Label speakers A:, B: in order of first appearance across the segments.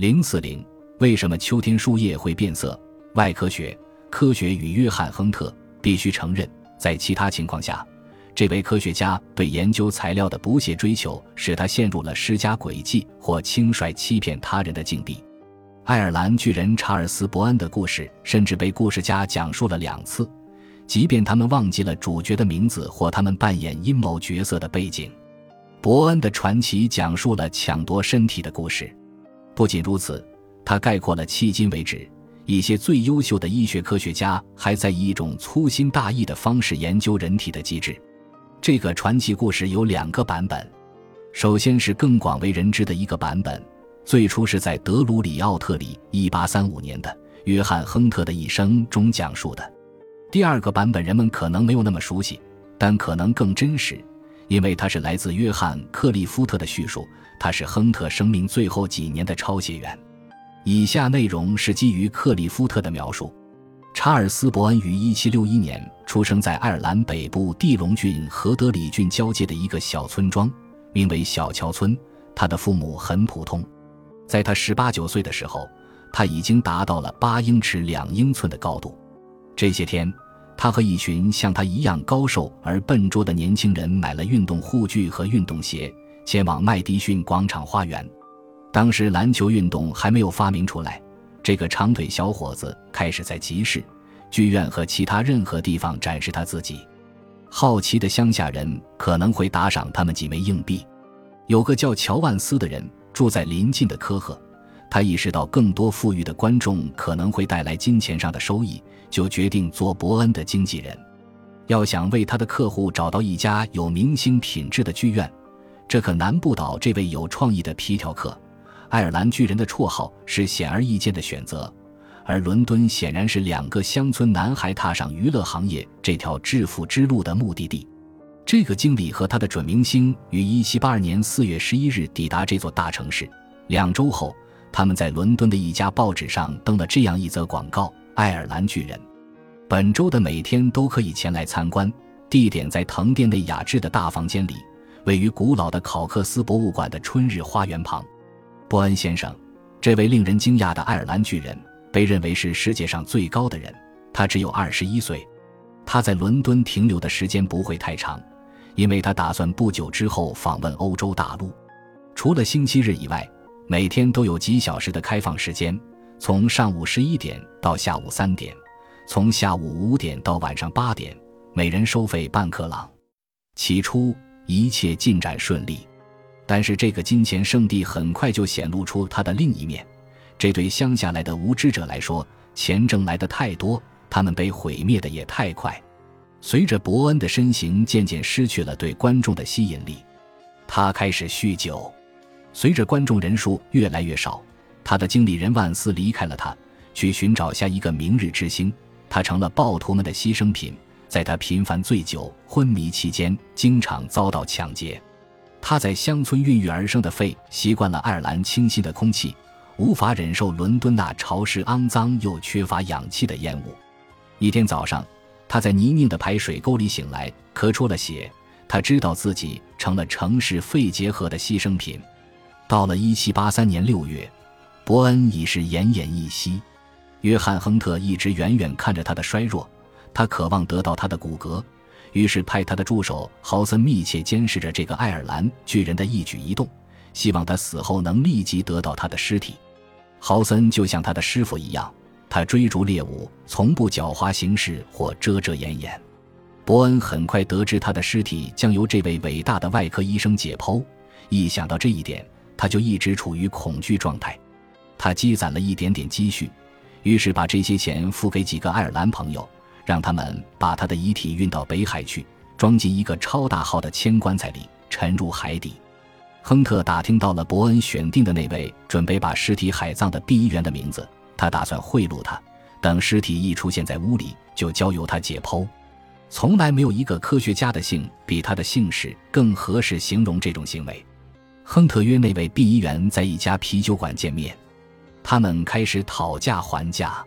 A: 零四零，为什么秋天树叶会变色？外科学科学与约翰·亨特必须承认，在其他情况下，这位科学家对研究材料的不懈追求，使他陷入了施加诡计或轻率欺骗他人的境地。爱尔兰巨人查尔斯·伯恩的故事甚至被故事家讲述了两次，即便他们忘记了主角的名字或他们扮演阴谋角色的背景。伯恩的传奇讲述了抢夺身体的故事。不仅如此，他概括了迄今为止一些最优秀的医学科学家还在以一种粗心大意的方式研究人体的机制。这个传奇故事有两个版本，首先是更广为人知的一个版本，最初是在德鲁里奥特里1835年的约翰·亨特的一生中讲述的。第二个版本人们可能没有那么熟悉，但可能更真实，因为它是来自约翰·克利夫特的叙述。他是亨特生命最后几年的抄写员。以下内容是基于克利夫特的描述：查尔斯·伯恩于1761年出生在爱尔兰北部蒂龙郡和德里郡交界的一个小村庄，名为小桥村。他的父母很普通。在他十八九岁的时候，他已经达到了八英尺两英寸的高度。这些天，他和一群像他一样高瘦而笨拙的年轻人买了运动护具和运动鞋。前往麦迪逊广场花园，当时篮球运动还没有发明出来。这个长腿小伙子开始在集市、剧院和其他任何地方展示他自己。好奇的乡下人可能会打赏他们几枚硬币。有个叫乔万斯的人住在邻近的科赫，他意识到更多富裕的观众可能会带来金钱上的收益，就决定做伯恩的经纪人。要想为他的客户找到一家有明星品质的剧院。这可难不倒这位有创意的皮条客。爱尔兰巨人的绰号是显而易见的选择，而伦敦显然是两个乡村男孩踏上娱乐行业这条致富之路的目的地。这个经理和他的准明星于1782年4月11日抵达这座大城市。两周后，他们在伦敦的一家报纸上登了这样一则广告：“爱尔兰巨人，本周的每天都可以前来参观，地点在藤店内雅致的大房间里。”位于古老的考克斯博物馆的春日花园旁，伯恩先生，这位令人惊讶的爱尔兰巨人，被认为是世界上最高的人。他只有二十一岁，他在伦敦停留的时间不会太长，因为他打算不久之后访问欧洲大陆。除了星期日以外，每天都有几小时的开放时间，从上午十一点到下午三点，从下午五点到晚上八点，每人收费半克朗。起初。一切进展顺利，但是这个金钱圣地很快就显露出它的另一面。这对乡下来的无知者来说，钱挣来的太多，他们被毁灭的也太快。随着伯恩的身形渐渐失去了对观众的吸引力，他开始酗酒。随着观众人数越来越少，他的经理人万斯离开了他，去寻找下一个明日之星。他成了暴徒们的牺牲品。在他频繁醉酒、昏迷期间，经常遭到抢劫。他在乡村孕育而生的肺习惯了爱尔兰清新的空气，无法忍受伦敦那潮湿、肮脏又缺乏氧气的烟雾。一天早上，他在泥泞的排水沟里醒来，咳出了血。他知道自己成了城市肺结核的牺牲品。到了1783年6月，伯恩已是奄奄一息。约翰·亨特一直远远看着他的衰弱。他渴望得到他的骨骼，于是派他的助手豪森密切监视着这个爱尔兰巨人的一举一动，希望他死后能立即得到他的尸体。豪森就像他的师傅一样，他追逐猎物，从不狡猾行事或遮遮掩掩。伯恩很快得知他的尸体将由这位伟大的外科医生解剖，一想到这一点，他就一直处于恐惧状态。他积攒了一点点积蓄，于是把这些钱付给几个爱尔兰朋友。让他们把他的遗体运到北海去，装进一个超大号的铅棺材里，沉入海底。亨特打听到了伯恩选定的那位准备把尸体海葬的殡仪员的名字，他打算贿赂他，等尸体一出现在屋里，就交由他解剖。从来没有一个科学家的姓比他的姓氏更合适形容这种行为。亨特约那位殡仪员在一家啤酒馆见面，他们开始讨价还价。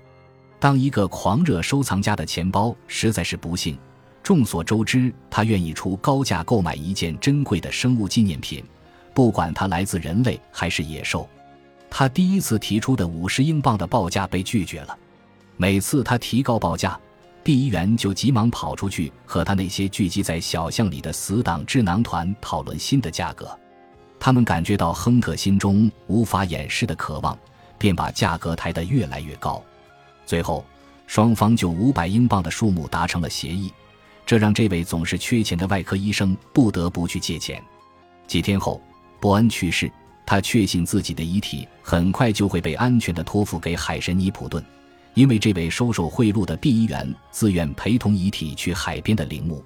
A: 当一个狂热收藏家的钱包实在是不幸。众所周知，他愿意出高价购买一件珍贵的生物纪念品，不管它来自人类还是野兽。他第一次提出的五十英镑的报价被拒绝了。每次他提高报价，毕一员就急忙跑出去和他那些聚集在小巷里的死党智囊团讨论新的价格。他们感觉到亨特心中无法掩饰的渴望，便把价格抬得越来越高。最后，双方就五百英镑的数目达成了协议，这让这位总是缺钱的外科医生不得不去借钱。几天后，伯恩去世，他确信自己的遗体很快就会被安全的托付给海神尼普顿。因为这位收受贿赂的毕医员自愿陪同遗体去海边的陵墓。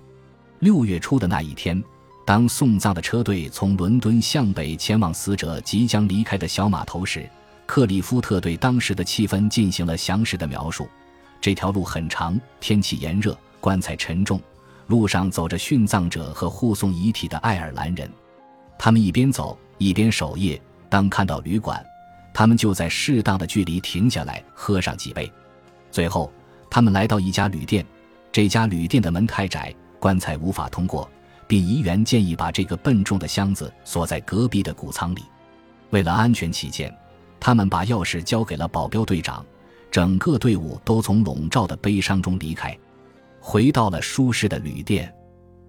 A: 六月初的那一天，当送葬的车队从伦敦向北前往死者即将离开的小码头时，克里夫特对当时的气氛进行了详实的描述。这条路很长，天气炎热，棺材沉重，路上走着殉葬者和护送遗体的爱尔兰人。他们一边走一边守夜，当看到旅馆。他们就在适当的距离停下来喝上几杯，最后他们来到一家旅店。这家旅店的门太窄，棺材无法通过，并遗员建议把这个笨重的箱子锁在隔壁的谷仓里。为了安全起见，他们把钥匙交给了保镖队长。整个队伍都从笼罩的悲伤中离开，回到了舒适的旅店。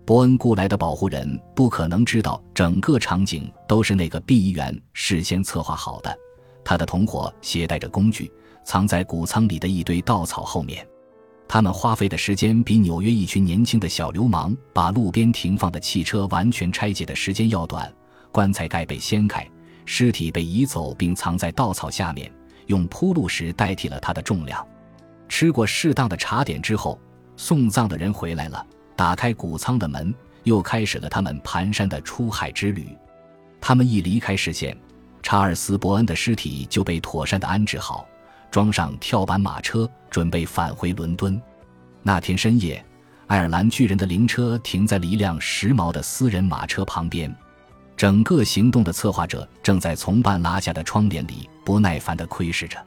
A: 伯恩雇来的保护人不可能知道整个场景都是那个 B 医员事先策划好的。他的同伙携带着工具，藏在谷仓里的一堆稻草后面。他们花费的时间比纽约一群年轻的小流氓把路边停放的汽车完全拆解的时间要短。棺材盖被掀开，尸体被移走并藏在稻草下面，用铺路石代替了它的重量。吃过适当的茶点之后，送葬的人回来了，打开谷仓的门，又开始了他们蹒跚的出海之旅。他们一离开视线。查尔斯·伯恩的尸体就被妥善地安置好，装上跳板马车，准备返回伦敦。那天深夜，爱尔兰巨人的灵车停在了一辆时髦的私人马车旁边。整个行动的策划者正在从半拉下的窗帘里不耐烦地窥视着。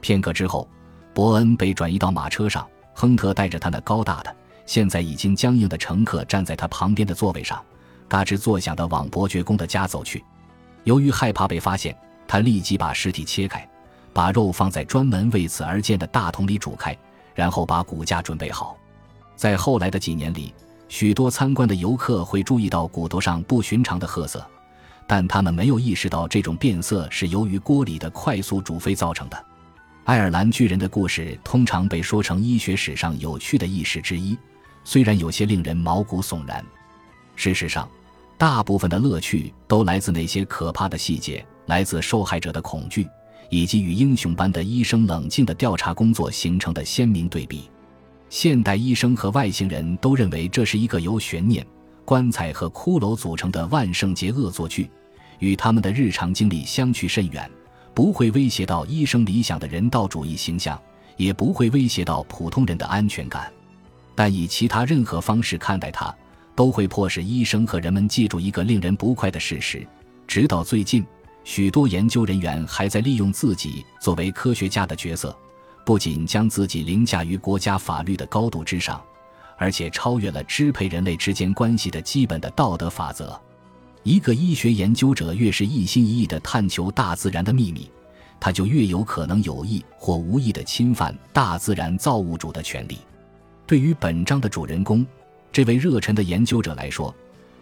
A: 片刻之后，伯恩被转移到马车上，亨特带着他那高大的、现在已经僵硬的乘客站在他旁边的座位上，嘎吱作响地往伯爵公的家走去。由于害怕被发现，他立即把尸体切开，把肉放在专门为此而建的大桶里煮开，然后把骨架准备好。在后来的几年里，许多参观的游客会注意到骨头上不寻常的褐色，但他们没有意识到这种变色是由于锅里的快速煮沸造成的。爱尔兰巨人的故事通常被说成医学史上有趣的轶事之一，虽然有些令人毛骨悚然。事实上。大部分的乐趣都来自那些可怕的细节，来自受害者的恐惧，以及与英雄般的医生冷静的调查工作形成的鲜明对比。现代医生和外星人都认为这是一个由悬念、棺材和骷髅组成的万圣节恶作剧，与他们的日常经历相去甚远，不会威胁到医生理想的人道主义形象，也不会威胁到普通人的安全感。但以其他任何方式看待它。都会迫使医生和人们记住一个令人不快的事实：直到最近，许多研究人员还在利用自己作为科学家的角色，不仅将自己凌驾于国家法律的高度之上，而且超越了支配人类之间关系的基本的道德法则。一个医学研究者越是一心一意地探求大自然的秘密，他就越有可能有意或无意地侵犯大自然造物主的权利。对于本章的主人公。这位热忱的研究者来说，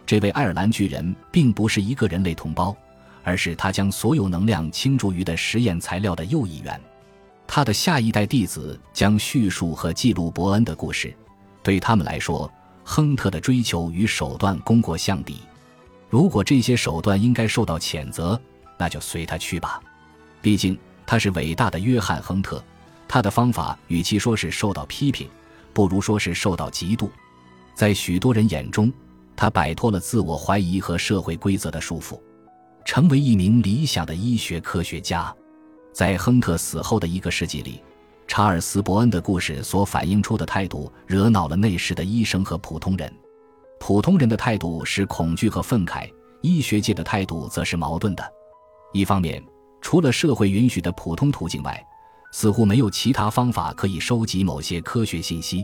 A: 这位爱尔兰巨人并不是一个人类同胞，而是他将所有能量倾注于的实验材料的又一员。他的下一代弟子将叙述和记录伯恩的故事。对他们来说，亨特的追求与手段功过相抵。如果这些手段应该受到谴责，那就随他去吧。毕竟他是伟大的约翰·亨特，他的方法与其说是受到批评，不如说是受到嫉妒。在许多人眼中，他摆脱了自我怀疑和社会规则的束缚，成为一名理想的医学科学家。在亨特死后的一个世纪里，查尔斯·伯恩的故事所反映出的态度惹恼了那时的医生和普通人。普通人的态度是恐惧和愤慨，医学界的态度则是矛盾的。一方面，除了社会允许的普通途径外，似乎没有其他方法可以收集某些科学信息；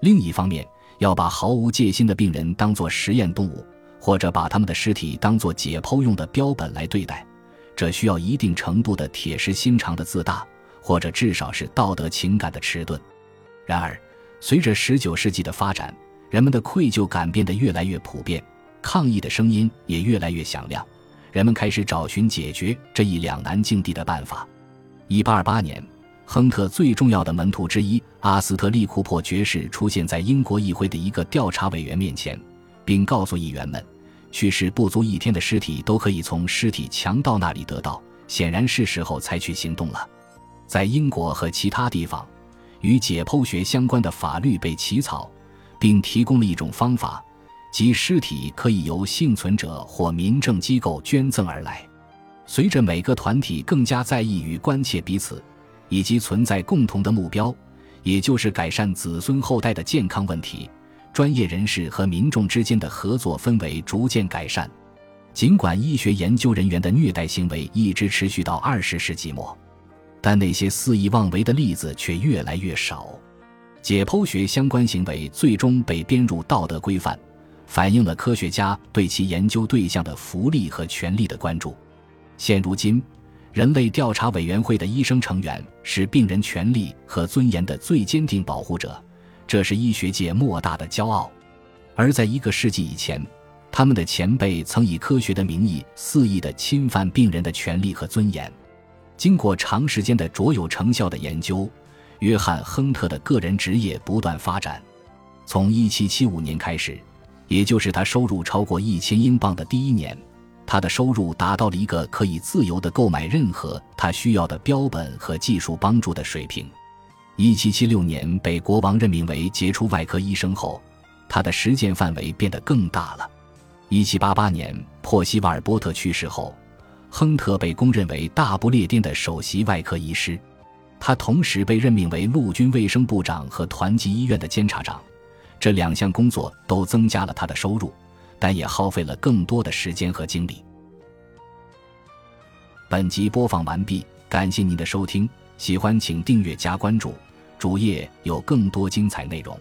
A: 另一方面，要把毫无戒心的病人当作实验动物，或者把他们的尸体当作解剖用的标本来对待，这需要一定程度的铁石心肠的自大，或者至少是道德情感的迟钝。然而，随着十九世纪的发展，人们的愧疚感变得越来越普遍，抗议的声音也越来越响亮。人们开始找寻解决这一两难境地的办法。一八二八年，亨特最重要的门徒之一阿斯特利库珀爵士出现在英国议会的一个调查委员面前，并告诉议员们。去世不足一天的尸体都可以从尸体强盗那里得到，显然是时候采取行动了。在英国和其他地方，与解剖学相关的法律被起草，并提供了一种方法，即尸体可以由幸存者或民政机构捐赠而来。随着每个团体更加在意与关切彼此，以及存在共同的目标，也就是改善子孙后代的健康问题。专业人士和民众之间的合作氛围逐渐改善，尽管医学研究人员的虐待行为一直持续到二十世纪末，但那些肆意妄为的例子却越来越少。解剖学相关行为最终被编入道德规范，反映了科学家对其研究对象的福利和权利的关注。现如今，人类调查委员会的医生成员是病人权利和尊严的最坚定保护者。这是医学界莫大的骄傲，而在一个世纪以前，他们的前辈曾以科学的名义肆意地侵犯病人的权利和尊严。经过长时间的卓有成效的研究，约翰·亨特的个人职业不断发展。从1775年开始，也就是他收入超过一千英镑的第一年，他的收入达到了一个可以自由地购买任何他需要的标本和技术帮助的水平。一七七六年被国王任命为杰出外科医生后，他的实践范围变得更大了。一七八八年珀西瓦尔波特去世后，亨特被公认为大不列颠的首席外科医师。他同时被任命为陆军卫生部长和团级医院的监察长，这两项工作都增加了他的收入，但也耗费了更多的时间和精力。本集播放完毕，感谢您的收听，喜欢请订阅加关注。主页有更多精彩内容。